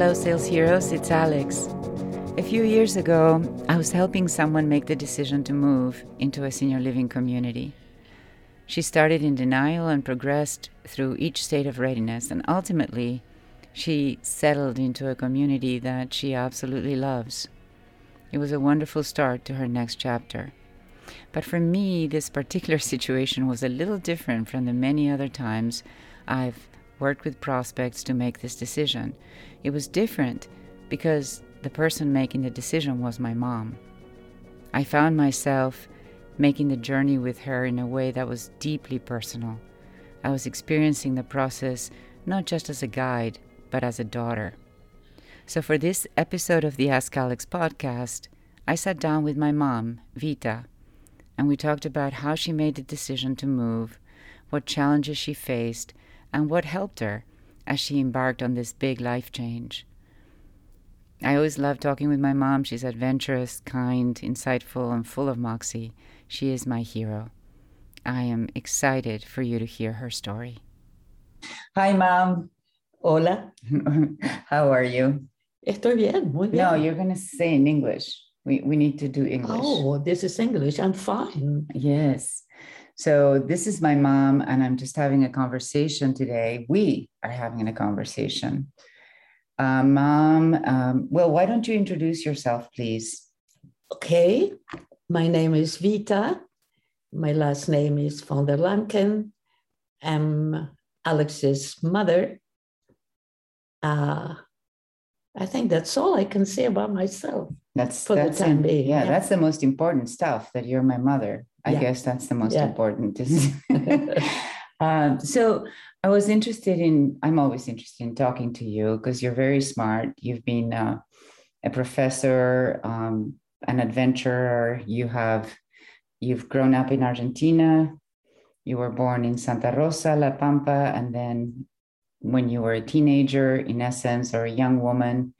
Hello, Sales Heroes, it's Alex. A few years ago, I was helping someone make the decision to move into a senior living community. She started in denial and progressed through each state of readiness, and ultimately, she settled into a community that she absolutely loves. It was a wonderful start to her next chapter. But for me, this particular situation was a little different from the many other times I've worked with prospects to make this decision. It was different because the person making the decision was my mom. I found myself making the journey with her in a way that was deeply personal. I was experiencing the process not just as a guide, but as a daughter. So, for this episode of the Ask Alex podcast, I sat down with my mom, Vita, and we talked about how she made the decision to move, what challenges she faced, and what helped her as she embarked on this big life change. I always love talking with my mom. She's adventurous, kind, insightful, and full of moxie. She is my hero. I am excited for you to hear her story. Hi, Mom. Hola. How are you? Estoy bien, muy bien. No, you're going to say in English. We, we need to do English. Oh, this is English. I'm fine. Yes. So, this is my mom, and I'm just having a conversation today. We are having a conversation. Uh, mom, um, well, why don't you introduce yourself, please? Okay. My name is Vita. My last name is van der Lanken. I'm Alex's mother. Uh, I think that's all I can say about myself. That's for that's the time in- being. yeah, that's the most important stuff. That you're my mother. I Yeah. guess that's the most Yeah. important. um, so I was interested in. I'm always interested in talking to you because you're very smart. You've been uh, a professor, um, an adventurer. You have you've grown up in Argentina. You were born in Santa Rosa, La Pampa, and then when you were a teenager, in essence, or a young woman,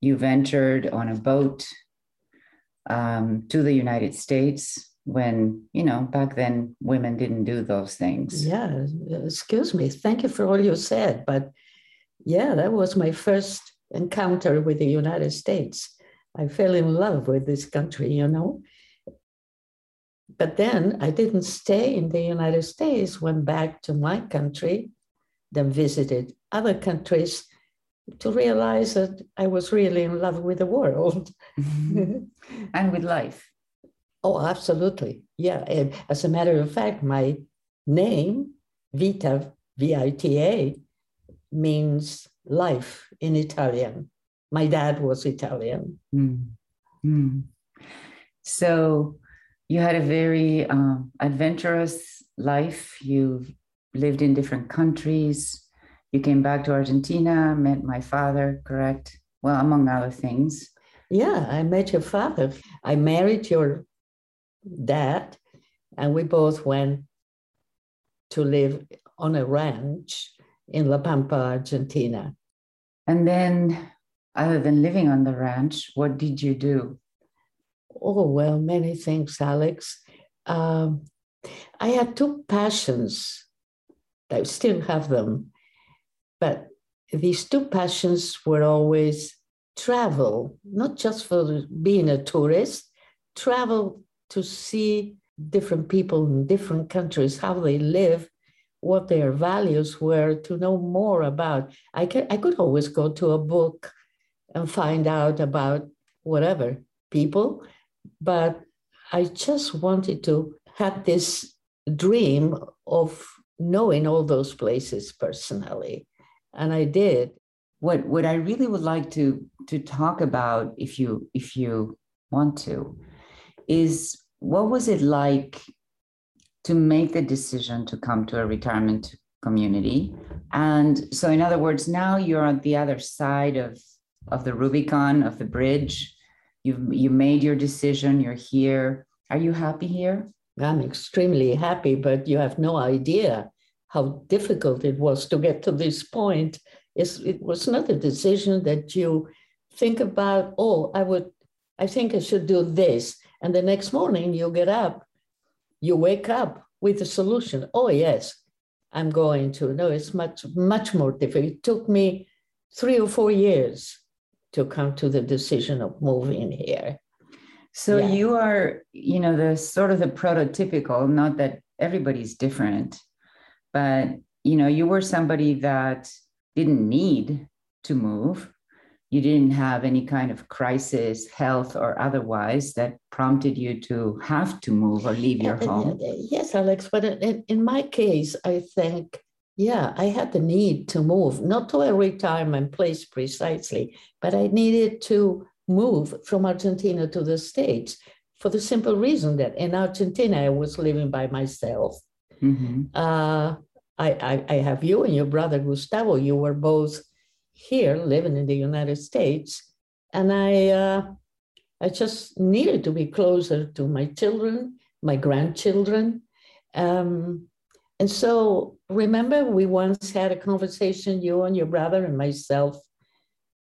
you ventured on a boat um, to the United States when, you know, back then women didn't do those things. yeah, excuse me. Thank you for all you said. But yeah, that was my first encounter with the United States. I fell in love with this country, you know. But then I didn't stay in the United States, went back to my country, then visited other countries to realize that I was really in love with the world. and with life. Oh, absolutely. Yeah. And as a matter of fact, my name, Vita, V I T A, means life in Italian. My dad was Italian. Mm. Mm. So you had a very um, adventurous life. You lived in different countries. You came back to Argentina, met my father, correct? Well, among other things. Yeah, I met your father. I married your dad, and we both went to live on a ranch in La Pampa, Argentina. And then, other than living on the ranch, what did you do? Oh, well, many things, Alex. Um, I had two passions. I still have them. But these two passions were always travel, not just for being a tourist, travel to see different people in different countries, how they live, what their values were, to know more about. I, could I could always go to a book and find out about whatever people, but I just wanted to have this dream of knowing all those places personally. And I did. What what I really would like to to talk about, if you if you want to, is what was it like to make the decision to come to a retirement community? And so, in other words, now you're on the other side of of the Rubicon of the bridge. You've you made your decision. You're here. Are you happy here? I'm extremely happy, but you have no idea how difficult it was to get to this point. It's, it was not a decision that you think about, oh, I would, I think I should do this. And the next morning you get up, you wake up with a solution. Oh, yes, I'm going to. No, it's much, much more difficult. It took me three or four years to come to the decision of moving here. So yeah. you are, you know, the sort of the prototypical, not that everybody's different, but you know, you were somebody that didn't need to move. You didn't have any kind of crisis, health or otherwise, that prompted you to have to move or leave your home. Yes, Alex, but in, my case, I think yeah, I had the need to move, not to a retirement place precisely, but I needed to move from Argentina to the States for the simple reason that in Argentina I was living by myself. Mm-hmm. Uh, I, I, I, have you and your brother Gustavo. You were both here living in the United States, and I uh, I just needed to be closer to my children, my grandchildren. Um, and so remember, we once had a conversation, you and your brother and myself,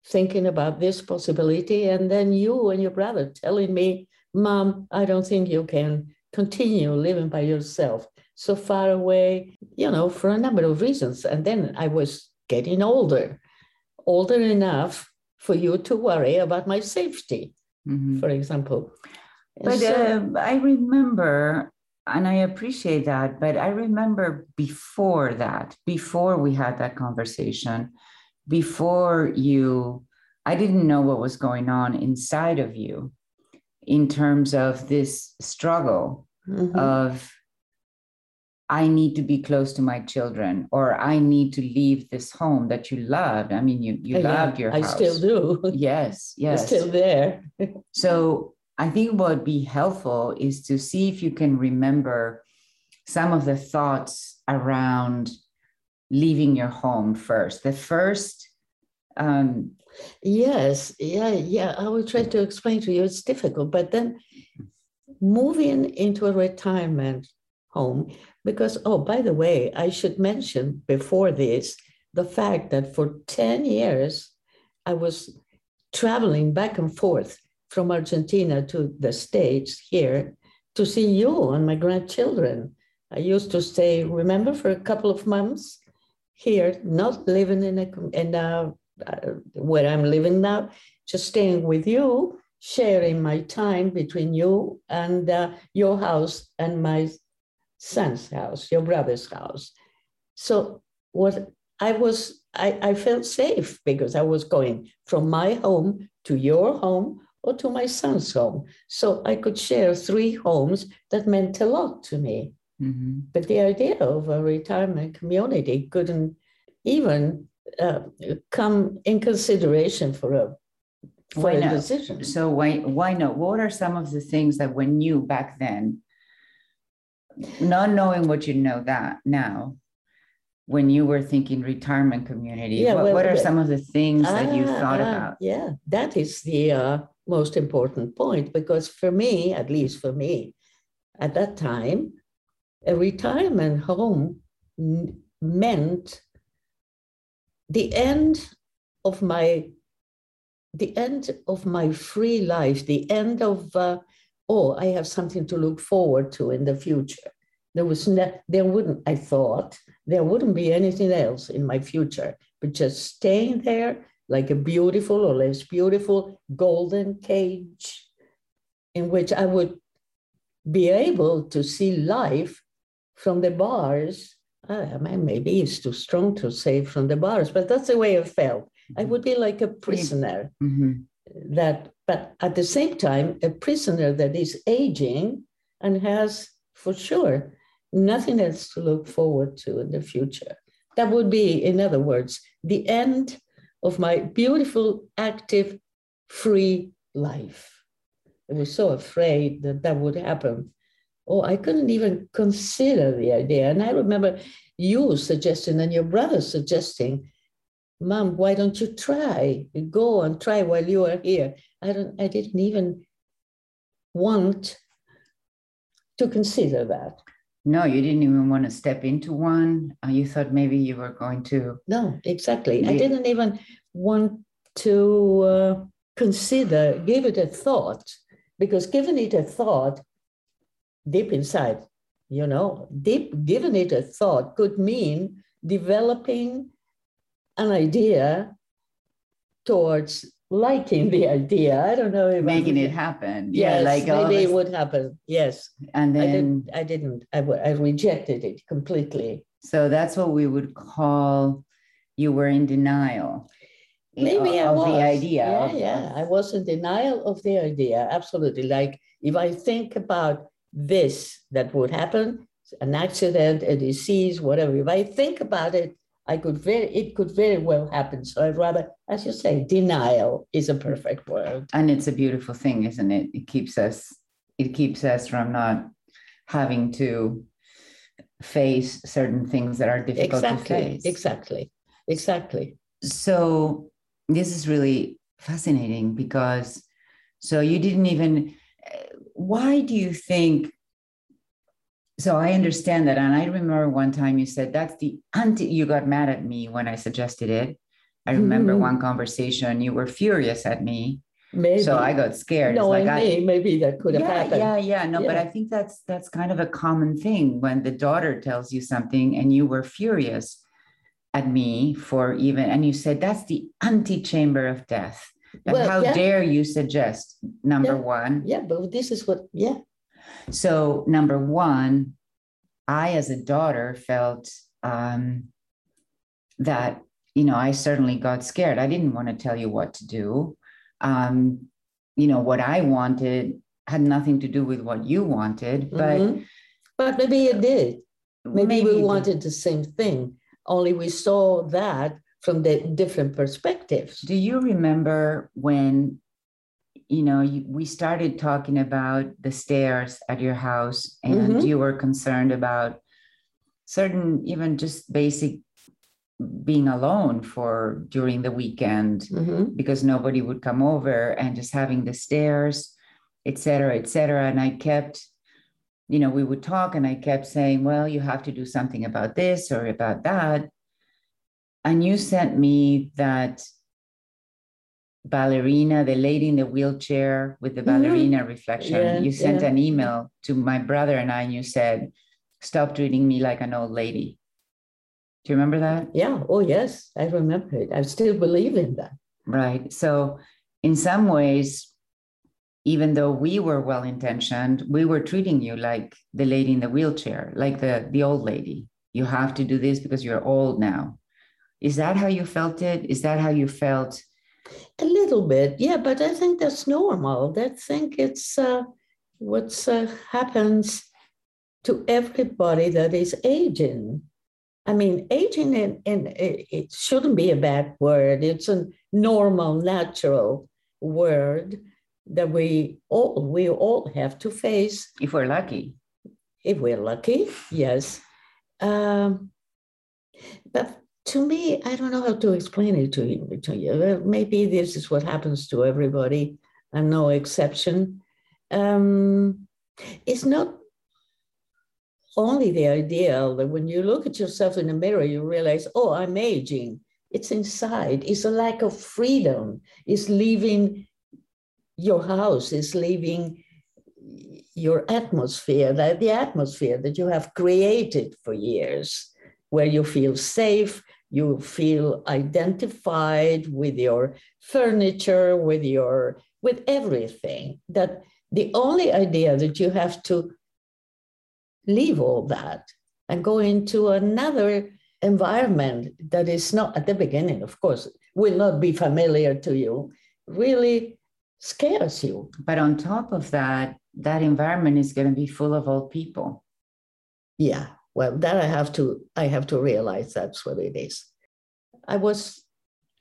thinking about this possibility. And then you and your brother telling me, Mom, I don't think you can continue living by yourself so far away, you know, for a number of reasons. And then I was getting older, older enough for you to worry about my safety, mm-hmm. for example. But so, uh, I remember and I appreciate that. But I remember before that, before we had that conversation, before you, I didn't know what was going on inside of you in terms of this struggle mm-hmm. of I need to be close to my children, or I need to leave this home that you loved. I mean, you you loved your house. I still do. Yes, yes. It's still there. so I think what would be helpful is to see if you can remember some of the thoughts around leaving your home first. The first. Um, yes, yeah, yeah. I will try to explain to you. It's difficult, but then moving into a retirement home, because, oh, by the way, I should mention before this the fact that for 10 years I was traveling back and forth from Argentina to the States here to see you and my grandchildren. I used to stay, remember, for a couple of months here, not living in a, in a uh, where I'm living now, just staying with you, sharing my time between you and uh, your house and my son's house, your brother's house. So what I was, I, I felt safe because I was going from my home to your home or to my son's home. So I could share three homes that meant a lot to me. Mm-hmm. But the idea of a retirement community couldn't even uh, come in consideration for a for why a no? decision. So why why not? What are some of the things that were new back then, not knowing what you know that now, when you were thinking retirement community, yeah, what, well, what are some of the things that you ah, thought ah, about? Yeah, that is the uh, most important point because for me, at least for me, at that time, a retirement home n- meant the end of my the end of my free life the end of uh, oh i have something to look forward to in the future there was ne- there wouldn't i thought there wouldn't be anything else in my future but just staying there like a beautiful or less beautiful golden cage in which I would be able to see life from the bars. Uh, maybe it's too strong to say from the bars, but that's the way I felt. Mm-hmm. I would be like a prisoner mm-hmm. that, but at the same time, a prisoner that is aging and has for sure nothing else to look forward to in the future. That would be, in other words, the end of my beautiful, active, free life. I was so afraid that that would happen. Oh, I couldn't even consider the idea. And I remember you suggesting and your brother suggesting, Mom, why don't you try? Go and try while you are here. I don't I didn't even want to consider that. No, you didn't even want to step into one. Uh, you thought maybe you were going to. No, exactly. I didn't even want to uh, consider, give it a thought, because giving it a thought deep inside, you know, deep, giving it a thought could mean developing an idea towards liking the idea. I don't know if making it happen. Yes, yeah, like oh, maybe this, it would happen. Yes, and I then didn't. I didn't. I, I rejected it completely. so that's what we would call you were in denial. i- Maybe I of was. the idea. Yeah, of- yeah. I was in denial of the idea. Absolutely. Like if I think about this, that would happen, an accident, a disease, whatever. If I think about it, I could very. It could very well happen. So I'd rather, as you say, denial is a perfect word. and it's a beautiful thing, isn't it? It keeps us. It keeps us from not having to face certain things that are difficult to face. Exactly. Exactly. so this is really fascinating because so you didn't even why do you think so i understand that and i remember one time you said that's the anti you got mad at me when i suggested it i remember Mhm. one conversation you were furious at me Maybe. so i got scared No, like I maybe that could have yeah, happened. yeah, yeah. No, but I think that's that's kind of a common thing when the daughter tells you something and you were furious at me for even and you said that's the antechamber of death. Well, how yeah. dare you suggest number Yeah. one? Yeah, but this is what. Yeah. So number one, I as a daughter felt um, that you know I certainly got scared. I didn't want to tell you what to do. Um, you know what I wanted had nothing to do with what you wanted, but Mhm. But maybe it did. Maybe, it we wanted the same thing, only we saw that from the different perspectives. Do you remember when, you know, you, we started talking about the stairs at your house and Mhm. you were concerned about certain, even just basic being alone for during the weekend Mhm. because nobody would come over and just having the stairs, et cetera, et cetera. And I kept, you know, we would talk and I kept saying, well, you have to do something about this or about that. And you sent me that ballerina, the lady in the wheelchair with the Mhm. ballerina reflection. Yeah, you sent yeah. an email to my brother and I, and you said, stop treating me like an old lady. Do you remember that? Yeah. Oh, yes. I remember it. I still believe in that. Right. So, in some ways, even though we were well intentioned, we were treating you like the lady in the wheelchair, like the, the old lady. You have to do this because you're old now. Is that how you felt it? Is that how you felt? A little bit, yeah, but I think that's normal. I think it's uh, what uh, happens to everybody that is aging. I mean, aging, in, in, it it shouldn't be a bad word. It's a normal, natural word that we all we all have to face If we're lucky. if we're lucky. Yes, um, but to me, I don't know how to explain it to you. To you. Maybe this is what happens to everybody. I'm no exception. Um, it's not only the ideal that when you look at yourself in the mirror, you realize, oh, I'm aging. It's inside. It's a lack of freedom. It's leaving your house. It's leaving your atmosphere, the atmosphere that you have created for years, where you feel safe, you feel identified with your furniture, with your with everything. That the only idea that you have to leave all that and go into another environment that is not at the beginning, of course, will not be familiar to you, really scares you. But on top of that, that environment is going to be full of old people. Yeah, well, that I have to I have to realize that's what it is. I was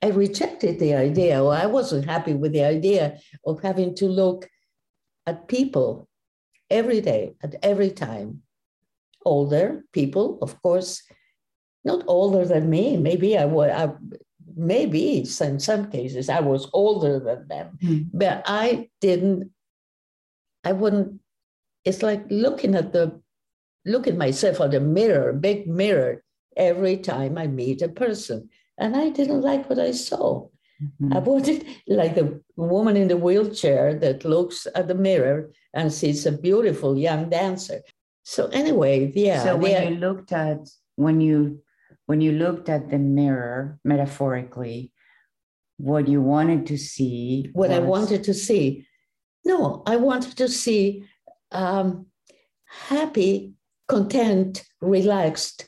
I rejected the idea, or I wasn't happy with the idea of having to look at people every day, at every time. Older people, of course, not older than me. Maybe I was, I, maybe in some cases I was older than them, Hmm. but I didn't, I wouldn't, it's like looking at the, look at myself on the mirror, big mirror, every time I meet a person. And I didn't like what I saw. Mhm. I wanted like the woman in the wheelchair that looks at the mirror and sees a beautiful young dancer. So anyway, yeah, so when you looked at when you when you looked at the mirror metaphorically what you wanted to see. What I wanted to see. No, I wanted to see um, happy, content, relaxed,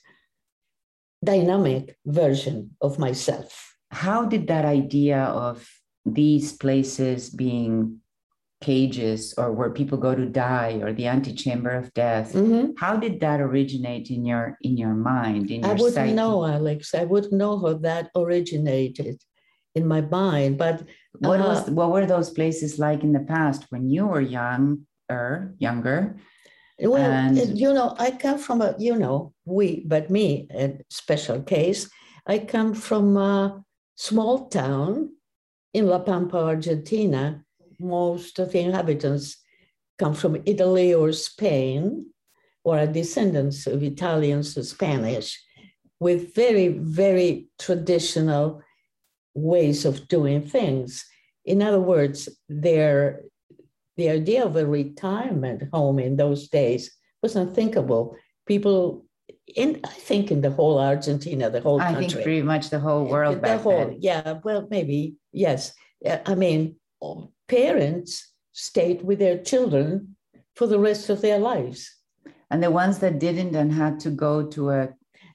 dynamic version of myself. How did that idea of these places being cages or where people go to die or the antechamber of death, Mhm. how did that originate in your in your mind, in your I wouldn't psyche? know, Alex. I wouldn't know how that originated in my mind. But What was Uh, what were those places like in the past when you were young or younger? Well, And- you know, I come from a, you know, we, but me, a special case. I come from a small town in La Pampa, Argentina. Most of the inhabitants come from Italy or Spain or are descendants of Italians or Spanish with very, very traditional ways of doing things. In other words, their the idea of a retirement home in those days was unthinkable. People in I think in the whole Argentina, the whole I country. think pretty much the whole world the back whole, then. yeah, well, maybe, yes. Uh, I mean, parents stayed with their children for the rest of their lives. And the ones that didn't and had to go to a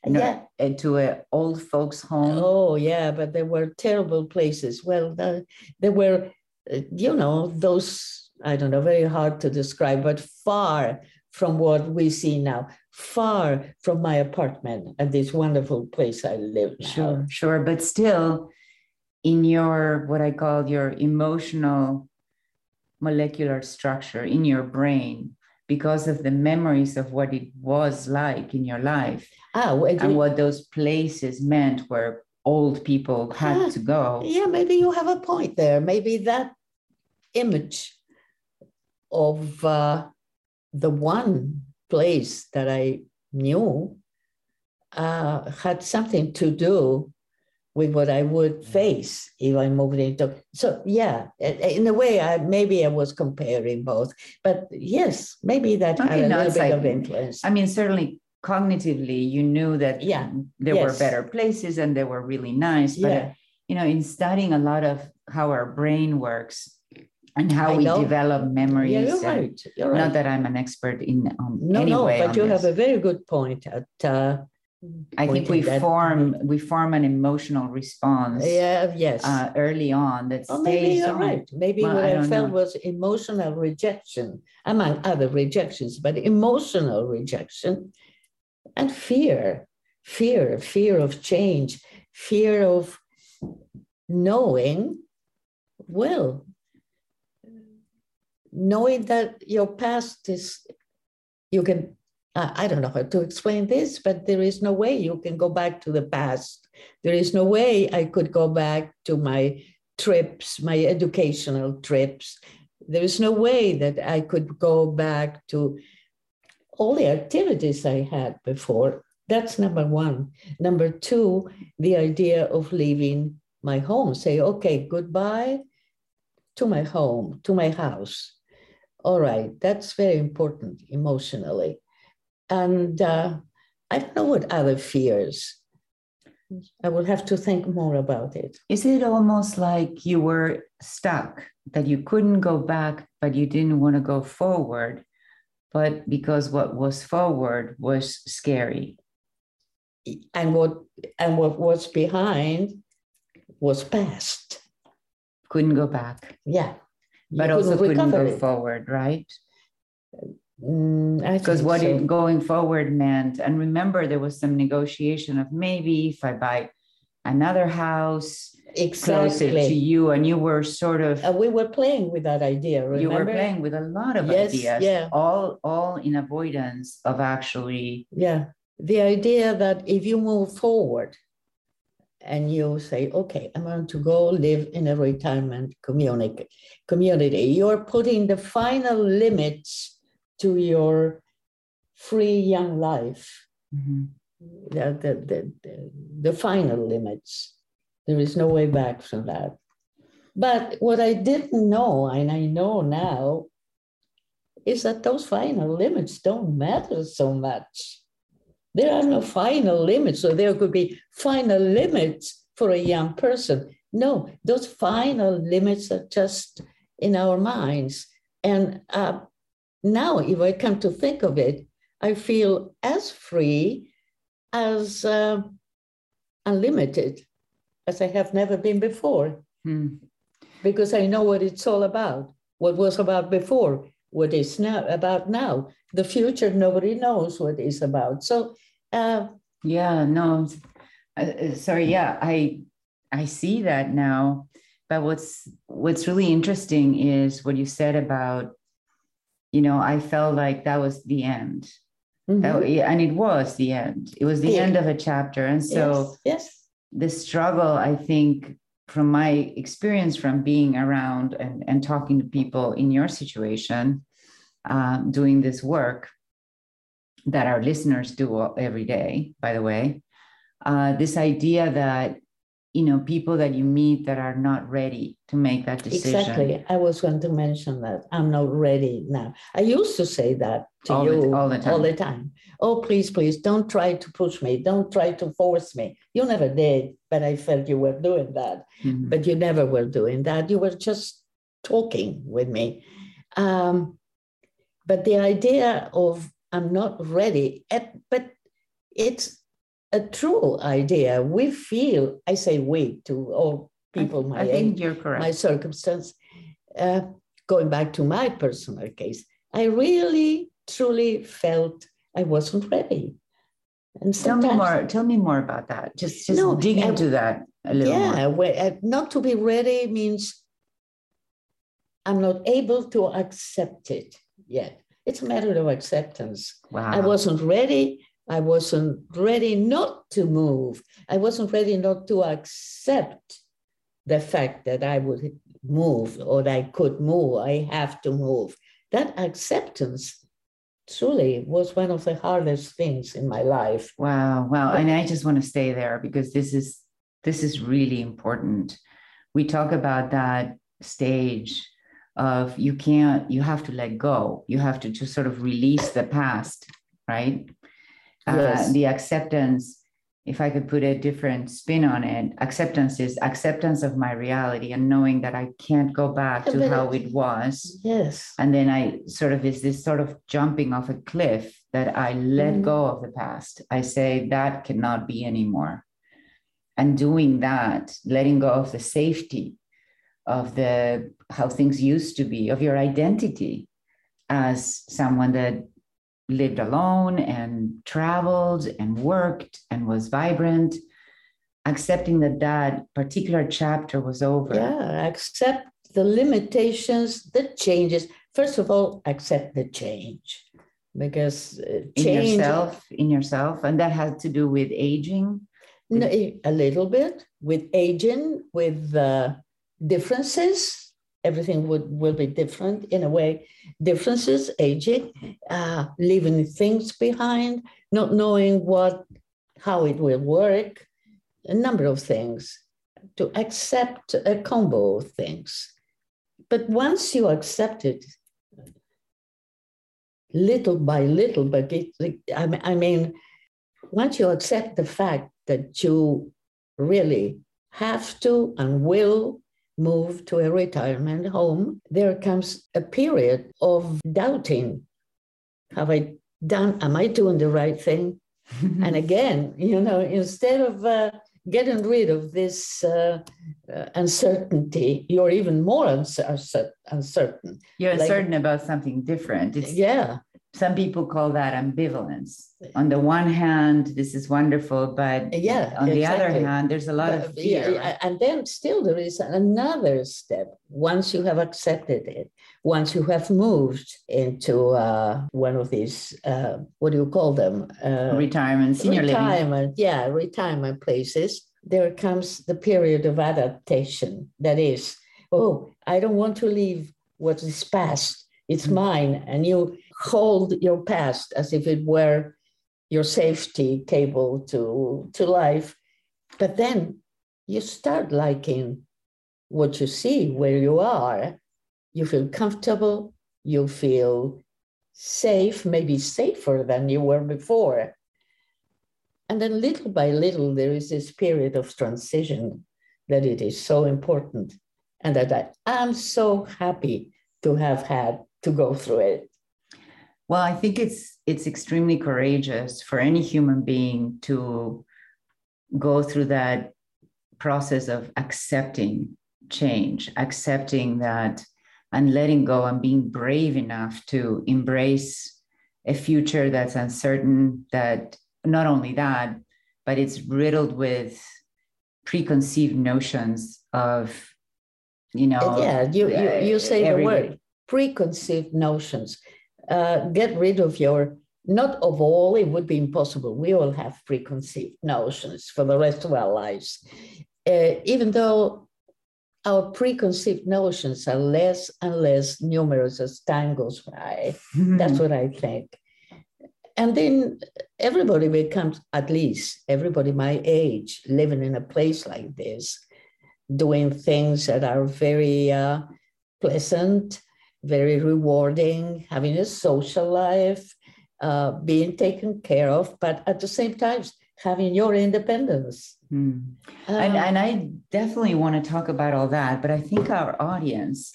no, Yeah. uh, to a old folks home. Oh, yeah, but there were terrible places. Well, the, there were, uh, you know, those, I don't know, very hard to describe, but far from what we see now, far from my apartment and this wonderful place I live now. Sure, sure. But still, in your what I call your emotional molecular structure in your brain, because of the memories of what it was like in your life Ah, well, and what those places meant where old people had Ah, to go. yeah, maybe you have a point there. Maybe that image of uh, the one place that I knew uh, had something to do with what I would face if I moved into. So yeah, in a way, I maybe I was comparing both, but yes, maybe that had a no, little bit like- of influence. I mean, certainly cognitively, you knew that Yeah, there were better places and they were really nice. But yeah, you know, in studying a lot of how our brain works and how I we know. develop memories. yeah, you're right. You're right. Not that I'm an expert in um, no, any no, way but you this. have a very good point at. Uh, I think we form we form an emotional response Yeah, yes. uh, early on that Oh, maybe you're on. right. Maybe Well, what I I, felt know. was emotional rejection, among other rejections, but emotional rejection and fear, fear, fear of change, fear of knowing, well, knowing that your past is, you can, I I don't know how to explain this, but there is no way you can go back to the past. There is no way I could go back to my trips, my educational trips. There is no way that I could go back to all the activities I had before. That's number one. Number two, the idea of leaving my home, say, okay, goodbye to my home, to my house. All right, that's very important emotionally. And uh, I don't know what other fears. I will have to think more about it. Is it almost like you were stuck, that you couldn't go back, but you didn't want to go forward, but because what was forward was scary? And what and what was behind was past. Couldn't go back, Yeah. But also couldn't go it. forward, right? Mm, Because think what so. it, going forward meant, and remember, there was some negotiation of maybe if I buy another house closer to exactly. you, and you were sort of Uh, we were playing with that idea. Remember? you were playing with a lot of Yes, ideas, yeah. all all in avoidance of actually Yeah. The idea that if you move forward and you say, okay, I'm going to go live in a retirement community, community, you're putting the final limits to your free young life, Mhm. the, the, the, the, the final limits. There is no way back from that. But what I didn't know, and I know now, is that those final limits don't matter so much. There are no final limits, so there could be final limits for a young person. No, those final limits are just in our minds. And uh, now, if I come to think of it, I feel as free as uh, unlimited as I have never been before. Mm. Because I know what it's all about, what was about before, what is now about now. The future, nobody knows what is about. So, uh, yeah, no, uh, uh, sorry, yeah, I I see that now. But what's what's really interesting is what you said about, you know, I felt like that was the end. Mm-hmm. That, and it was the end. It was the yeah. end of a chapter. And so yes, yes. the struggle, I think, from my experience from being around and, and talking to people in your situation, um, doing this work that our listeners do every day, by the way, uh, this idea that you know people that you meet that are not ready to make that decision. Exactly i was going to mention that i'm not ready now. I used to say that to all you the, all the time all the time. oh please please don't try to push me. Don't try to force me. You never did but i felt you were doing that. Mm-hmm. but you never were doing that. You were just talking with me. Um, but the idea of i'm not ready but it's a true idea. We feel, I say we to all people I, my I think you're correct. my circumstance. Uh, going back to my personal case, I really truly felt I wasn't ready. And tell me more. Tell me more about that. Just, just no, dig into that a little. Yeah, uh, not to be ready means I'm not able to accept it yet. It's a matter of acceptance. Wow. I wasn't ready. I wasn't ready not to move. I wasn't ready not to accept the fact that I would move or that I could move. I have to move. That acceptance truly was one of the hardest things in my life. Wow, wow. But, and I just want to stay there because this is this is really important. We talk about that stage of you can't, you have to let go. You have to just sort of release the past, right? Uh, yes. uh, the acceptance if i could put a different spin on it acceptance is acceptance of my reality and knowing that i can't go back to how it was yes and then i sort of is this sort of jumping off a cliff that i let mm. go of the past i say that cannot be anymore and doing that letting go of the safety of the how things used to be of your identity as someone that lived alone and traveled and worked and was vibrant accepting that that particular chapter was over. Yeah accept the limitations the changes. First of all accept the change because uh, change in yourself in yourself and that has to do with aging? No, a little bit with aging with uh, differences everything would will be different in a way. Differences, aging, uh, leaving things behind, not knowing what how it will work, a number of things. To accept a combo of things. But once you accept it, little by little, but it, I mean, once you accept the fact that you really have to and will move to a retirement home, there comes a period of doubting. Have I done, am I doing the right thing? and again, you know, instead of uh, getting rid of this uh, uh, uncertainty, you're even more uncertain. You're uncertain about something different. It's, yeah some people call that ambivalence. On the one hand, this is wonderful, but yeah, on exactly. the other hand, there's a lot but, of fear. Yeah, and then still there is another step. Once you have accepted it, once you have moved into uh, one of these, uh, what do you call them? Uh, retirement, senior retirement, living. yeah, retirement places. There comes the period of adaptation. That is, oh, I don't want to leave what is past. It's mm-hmm. mine, and you hold your past as if it were your safety cable to, to life. But then you start liking what you see, where you are. You feel comfortable, you feel safe, maybe safer than you were before. And then little by little, there is this period of transition that it is so important and that I am so happy to have had to go through it. Well, I think it's it's extremely courageous for any human being to go through that process of accepting change, accepting that and letting go and being brave enough to embrace a future that's uncertain that not only that but it's riddled with preconceived notions of you know yeah you you, you say the word preconceived notions uh, get rid of your not of all it would be impossible. We all have preconceived notions for the rest of our lives. Uh, even though our preconceived notions are less and less numerous as time goes by mm-hmm. that's what i think. And then everybody becomes at least everybody my age living in a place like this doing things that are very uh, pleasant very rewarding having a social life uh, being taken care of but at the same time having your independence mm. uh, and, and i definitely want to talk about all that but i think our audience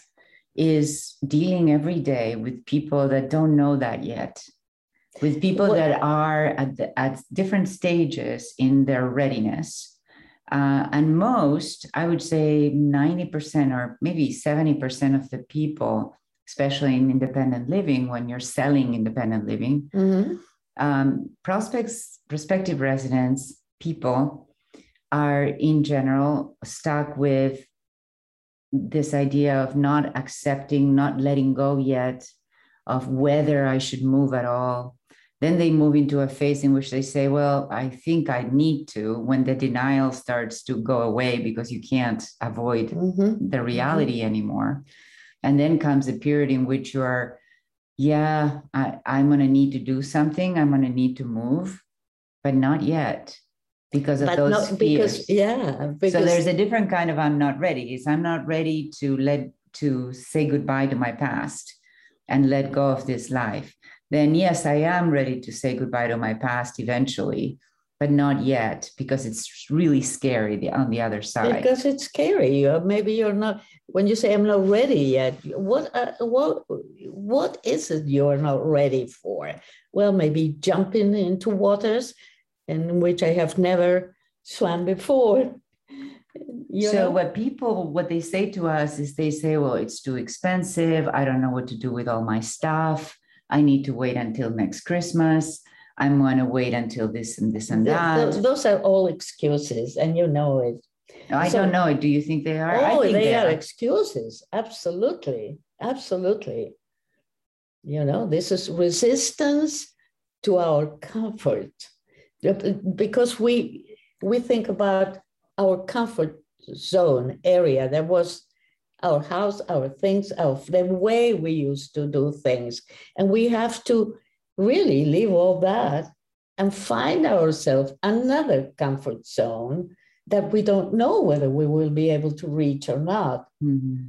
is dealing every day with people that don't know that yet with people well, that are at, the, at different stages in their readiness. Uh, and most, I would say 90% or maybe 70% of the people, especially in independent living, when you're selling independent living, mm-hmm. um, prospects, prospective residents, people are in general stuck with this idea of not accepting, not letting go yet of whether I should move at all, then they move into a phase in which they say, Well, I think I need to, when the denial starts to go away because you can't avoid mm-hmm. the reality mm-hmm. anymore. And then comes a period in which you are, Yeah, I, I'm going to need to do something. I'm going to need to move, but not yet because of but those not, fears. Because, yeah. Because... So there's a different kind of I'm not ready. Is I'm not ready to let to say goodbye to my past and let go of this life then yes, I am ready to say goodbye to my past eventually, but not yet because it's really scary on the other side. Because it's scary. Maybe you're not. When you say I'm not ready yet, what uh, what what is it you're not ready for? Well, maybe jumping into waters in which I have never swam before. You so know? what people what they say to us is they say well it's too expensive i don't know what to do with all my stuff I need to wait until next Christmas. I'm going to wait until this and this and that. Those are all excuses, and you know it. I so, don't know it. Do you think they are? Oh, they, they, are, are excuses. Absolutely. Absolutely. You know, this is resistance to our comfort because we we think about our comfort zone area. There was our house, our things, our the way we used to do things. And we have to really leave all that and find ourselves another comfort zone that we don't know whether we will be able to reach or not. Mm-hmm.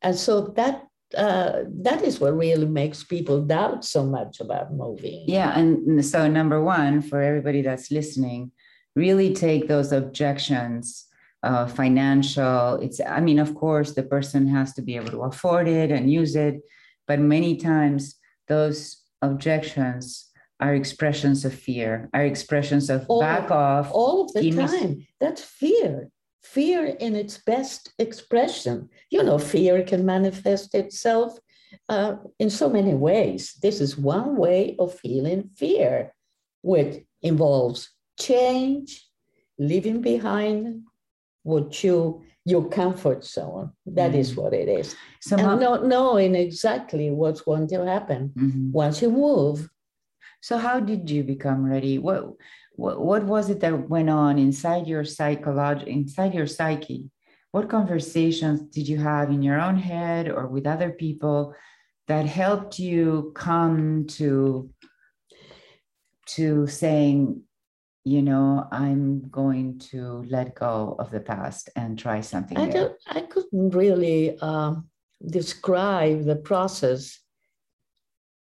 And so that uh, that is what really makes people doubt so much about moving. Yeah, and so number one for everybody that's listening, really take those objections uh, financial. It's, I mean, of course, the person has to be able to afford it and use it, but many times those objections are expressions of fear, are expressions of all, back off. All of the time. That's fear. Fear in its best expression. You know, fear can manifest itself uh, in so many ways. This is one way of feeling fear, which involves change, leaving behind what you your comfort zone. That mm is what it is. So and not knowing exactly what's going to happen mm-hmm. once you move. So how did you become ready? What what, what was it that went on inside your psychology, inside your psyche? What conversations did you have in your own head or with other people that helped you come to to saying you know, I'm going to let go of the past and try something I, don't, I couldn't really um, describe the process,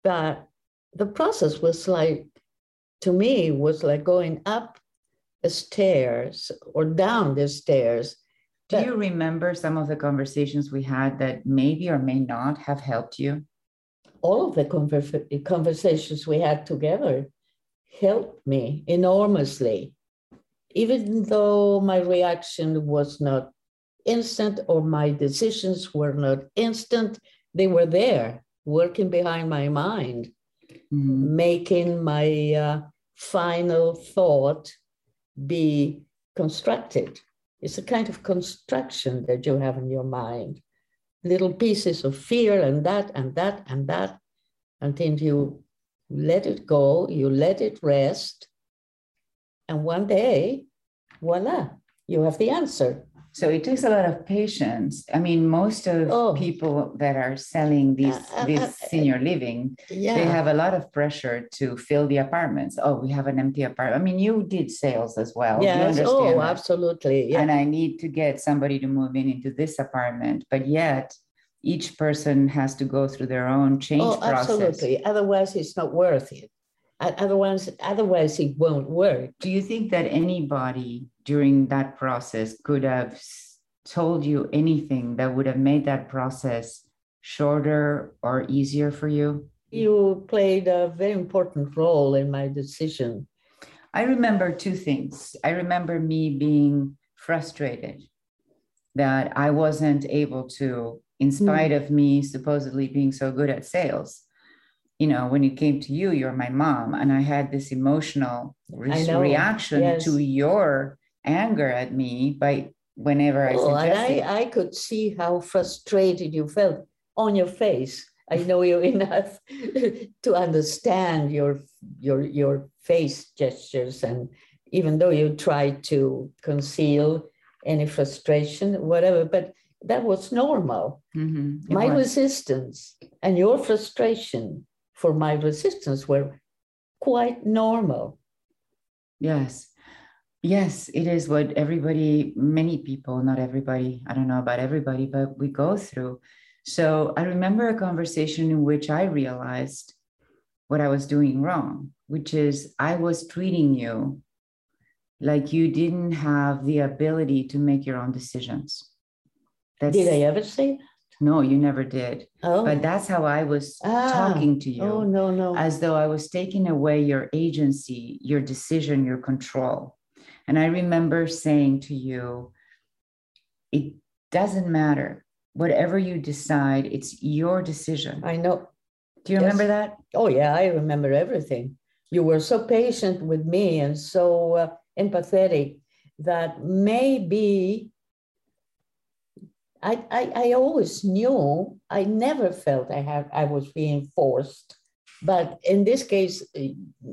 but the process was like, to me, was like going up the stairs or down the stairs. Do you remember some of the conversations we had that maybe or may not have helped you? All of the conver- conversations we had together helped me enormously. Even though my reaction was not instant or my decisions were not instant, they were there, working behind my mind, mm-hmm. making my uh, final thought be constructed. It's a kind of construction that you have in your mind, little pieces of fear and that and that and that, until you let it go, you let it rest, and one day, voila, you have the answer. So it takes a lot of patience. I mean, most of oh. people that are selling these uh, uh, this uh, senior living, yeah. they have a lot of pressure to fill the apartments. Oh, we have an empty apartment. I mean, you did sales as well. Yes. Oh, that? absolutely. Yeah. And I need to get somebody to move in into this apartment, but yet each person has to go through their own change oh, process. Absolutely. Otherwise, it's not worth it. Otherwise, otherwise it won't work. Do you think that anybody during that process could have told you anything that would have made that process shorter or easier for you? You played a very important role in my decision. I remember two things. I remember me being frustrated that I wasn't able to, in spite mm. of me supposedly being so good at sales, you know, when it came to you, you're my mom. And I had this emotional re- reaction yes. to your anger at me by whenever I oh, suggested. I, I could see how frustrated you felt on your face. I know you enough to understand your your your face gestures, and even though you tried to conceal any frustration, whatever, but that was normal. Mm-hmm. My was. resistance and your frustration for my resistance were quite normal. Yes. Yes, it is what everybody, many people, not everybody, I don't know about everybody, but we go through. So I remember a conversation in which I realized what I was doing wrong, which is I was treating you like you didn't have the ability to make your own decisions. That's, Did I ever say that? No, you never did. Oh. But that's how I was ah. talking to you. Oh, no, no. As though I was taking away your agency, your decision, your control. And I remember saying to you, it doesn't matter. Whatever you decide, it's your decision. I know. Do you yes. remember that? Oh, yeah, I remember everything. You were so patient with me and so uh, empathetic that maybe I, I, I always knew, I never felt I have I was being forced. But in this case,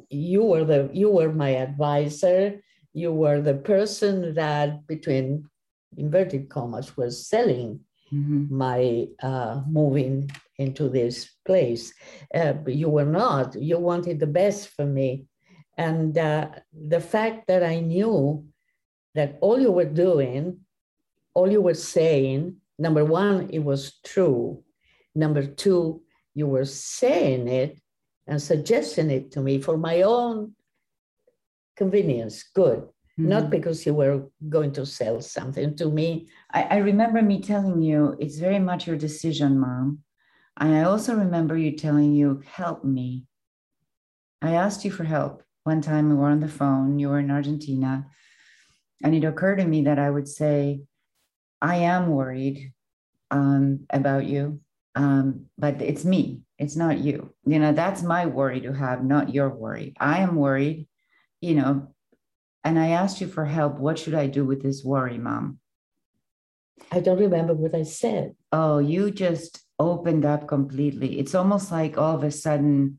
you were the you were my advisor. You were the person that between inverted commas was selling mm-hmm. my uh, moving into this place. Uh, but you were not. You wanted the best for me. And uh, the fact that I knew that all you were doing all you were saying, number one, it was true. Number two, you were saying it and suggesting it to me for my own convenience, good. Mm-hmm. Not because you were going to sell something to me. I, I remember me telling you, it's very much your decision, mom. And I also remember you telling you, help me. I asked you for help. One time we were on the phone, you were in Argentina, and it occurred to me that I would say, I am worried um, about you, um, but it's me. It's not you. You know, that's my worry to have, not your worry. I am worried, you know, and I asked you for help. What should I do with this worry, mom? I don't remember what I said. Oh, you just opened up completely. It's almost like all of a sudden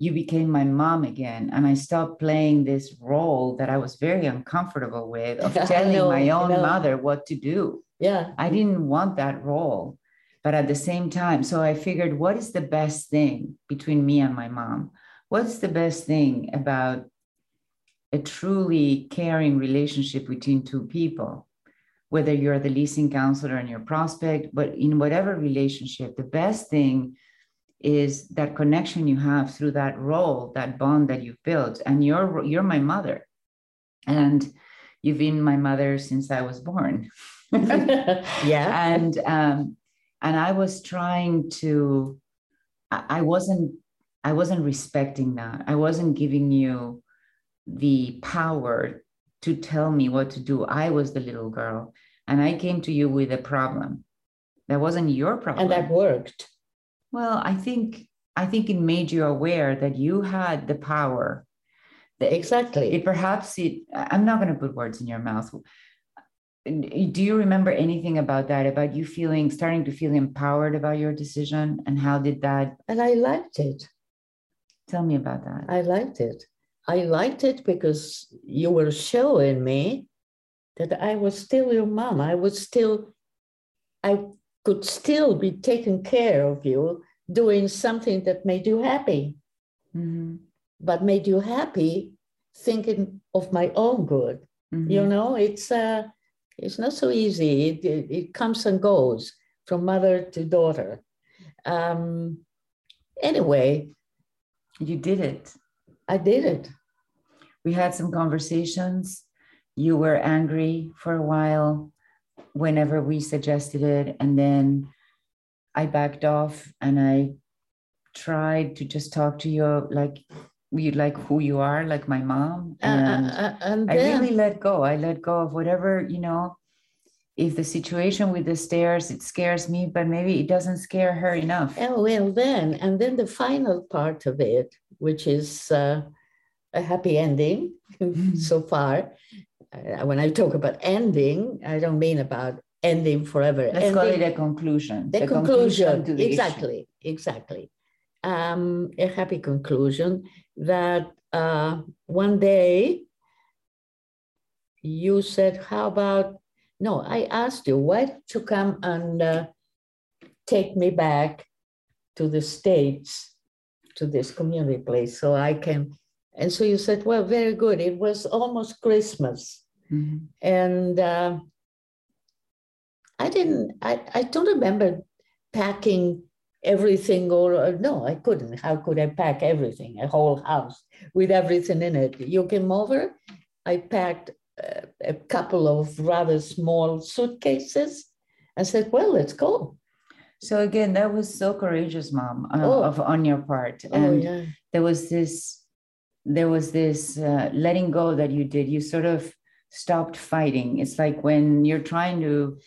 you became my mom again and i stopped playing this role that i was very uncomfortable with of telling know, my own mother what to do. Yeah. I didn't want that role but at the same time so i figured what is the best thing between me and my mom? What's the best thing about a truly caring relationship between two people? Whether you're the leasing counselor and your prospect but in whatever relationship the best thing is that connection you have through that role, that bond that you've built. And you're you're my mother. And you've been my mother since I was born. yeah. and um, and I was trying to. I, I wasn't. I wasn't respecting that. I wasn't giving you the power to tell me what to do. I was the little girl, and I came to you with a problem. That wasn't your problem. And that worked. Well, I think I think it made you aware that you had the power. Exactly. It perhaps it. I'm not going to put words in your mouth. Do you remember anything about that? About you feeling, starting to feel empowered about your decision, and how did that? And I liked it. Tell me about that. I liked it. I liked it because you were showing me that I was still your mom. I was still, I could still be taking care of you, doing something that made you happy, mm-hmm. but made you happy thinking of my own good. Mm-hmm. You know, it's uh, it's not so easy. It, it, it comes and goes from mother to daughter. Um, anyway, you did it. I did it. We had some conversations. You were angry for a while whenever we suggested it. And then I backed off and I tried to just talk to you like you like who you are, like my mom. Uh, uh, and, uh, uh, and I really let go. I let go of whatever, you know, if the situation with the stairs it scares me but maybe it doesn't scare her enough oh well then and then the final part of it which is uh, a happy ending so far when i talk about ending i don't mean about ending forever let's ending, call it a conclusion the, the conclusion, conclusion exactly issue. exactly um, a happy conclusion that uh, one day you said how about no, I asked you, why don't you come and uh, take me back to the States, to this community place, so I can. And so you said, well, very good. It was almost Christmas. Mm-hmm. And uh, I didn't, I, I don't remember packing everything or, or, no, I couldn't. How could I pack everything, a whole house with everything in it? You came over, I packed a couple of rather small suitcases and said, well, let's go. So again, that was so courageous, mom, uh, oh. of on your part. Oh, and oh, yeah. there was this, there was this uh, letting go that you did. You sort of stopped fighting. It's like when you're trying to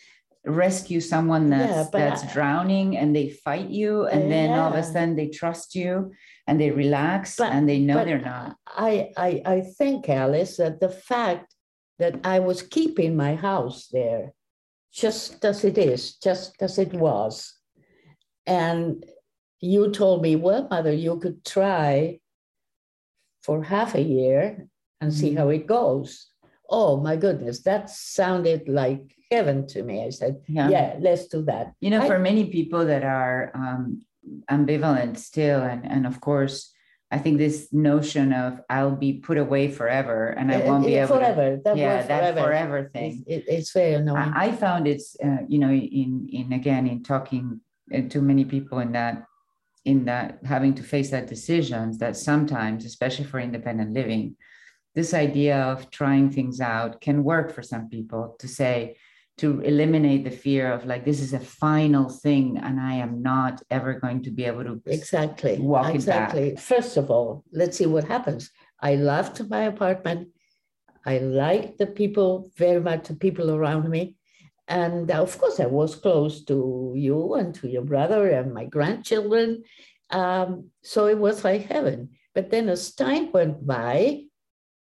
rescue someone that's yeah, that's I, drowning and they fight you, and then yeah. all of a sudden they trust you and they relax but, and they know they're not. I, I I think Alice that the fact that I was keeping my house there just as it is, just as it was. And you told me, well, mother, you could try for half a year and see mm-hmm. how it goes. Oh my goodness, that sounded like heaven to me. I said, yeah, yeah let's do that. You know, I, for many people that are um, ambivalent still, and, and of course, I think this notion of I'll be put away forever and I won't be able forever. To, that yeah, that forever thing. It's, it's very annoying. I, I found it's uh, you know in in again in talking uh, to many people in that in that having to face that decisions that sometimes, especially for independent living, this idea of trying things out can work for some people to say to eliminate the fear of like this is a final thing and i am not ever going to be able to exactly. walk exactly it back. first of all let's see what happens. I loved my apartment. I liked the people very much the people around me and of course i was close to you and to your brother and my grandchildren. Um, so it was like heaven. But then as time went by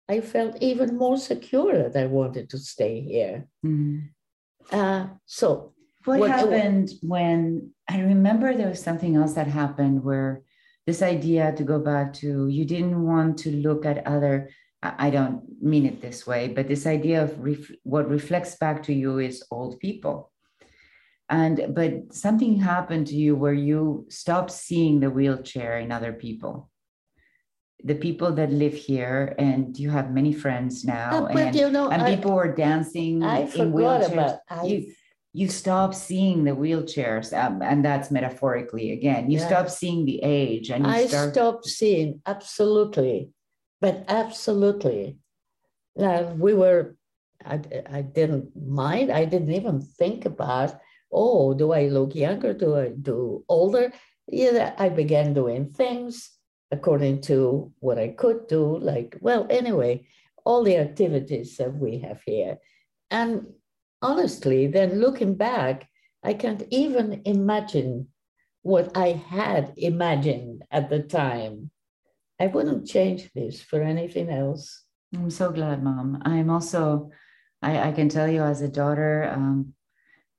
i felt even more secure that i wanted to stay here. Mm-hmm. Uh, so, what, what happened when I remember there was something else that happened where this idea to go back to you didn't want to look at other I don't mean it this way, but this idea of ref, what reflects back to you is old people. And but something happened to you where you stopped seeing the wheelchair in other people the people that live here, and you have many friends now, uh, and, you know, and I, people were dancing I in wheelchairs. About, I, you, you stop seeing the wheelchairs, um, and that's metaphorically again. You yeah. stop seeing the age, and I start... stopped seeing absolutely, but absolutely. Uh, we were I, I didn't mind. I didn't even think about, oh, do I look younger? Do I do older? Yeah, I began doing things according to what I could do. Like, well, anyway, all the activities that we have here. And honestly, then looking back, I can't even imagine what I had imagined at the time. I wouldn't change this for anything else. I'm so glad, Mom. I'm also, I, I can tell you as a daughter, um,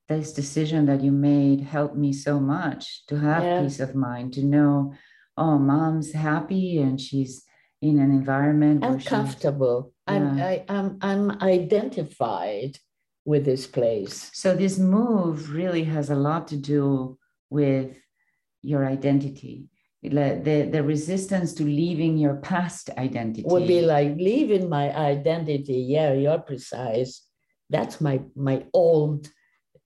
this decision that you made helped me so much to have yeah. peace of mind, to know, oh, mom's happy and she's in an environment. I'm comfortable. Yeah. I'm, I, I'm, I'm identified with this place. So this move really has a lot to do with your identity the, the resistance to leaving your past identity. Would be like leaving my identity. Yeah you're precise. That's my my old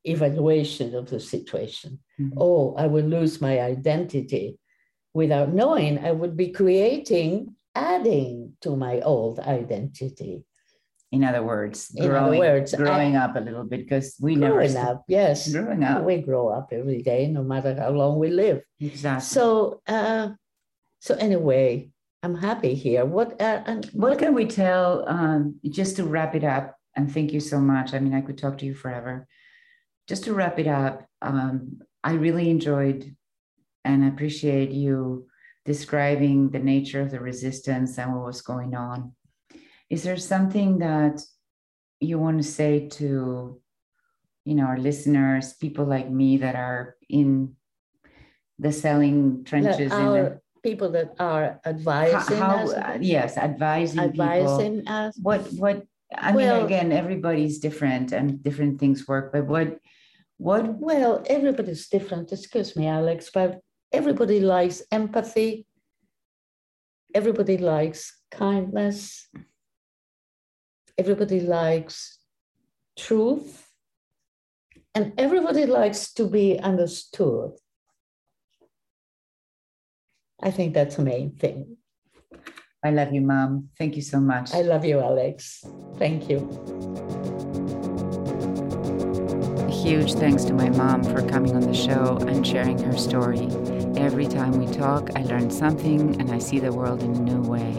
evaluation of the situation. Mm-hmm. oh i will lose my identity. Without knowing i would be creating adding to my old identity in other words in growing, other words growing I, up a little bit because we growing never up yes. growing up. We grow up every day no matter how long we live. Exactly. So uh so anyway i'm happy here. What uh, and what, what can we tell um just to wrap it up and thank you so much. I mean i could talk to you forever. Just to wrap it up um i really enjoyed and appreciate you describing the nature of the resistance and what was going on is there something that you want to say to you know our listeners people like me that are in the selling trenches our, the, people that are advising how, us? uh, yes advising advising people. us? What what i well, mean again everybody's different and different things work but what what well everybody's different excuse me alex but everybody likes empathy. Everybody likes kindness everybody likes truth, and everybody likes to be understood. I think that's the main thing. I love you, Mom. Thank you so much. I love you, Alex. Thank you. A huge thanks to my mom for coming on the show and sharing her story. Every time we talk, I learn something and I see the world in a new way.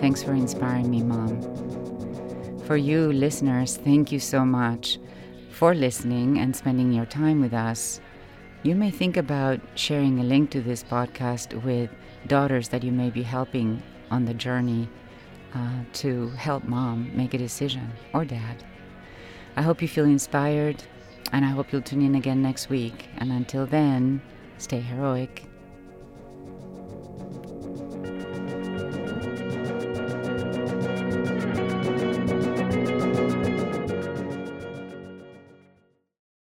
Thanks for inspiring me, Mom. For you, listeners, thank you so much for listening and spending your time with us. You may think about sharing a link to this podcast with daughters that you may be helping on the journey uh, to help mom make a decision or dad. I hope you feel inspired and I hope you'll tune in again next week. And until then, stay heroic.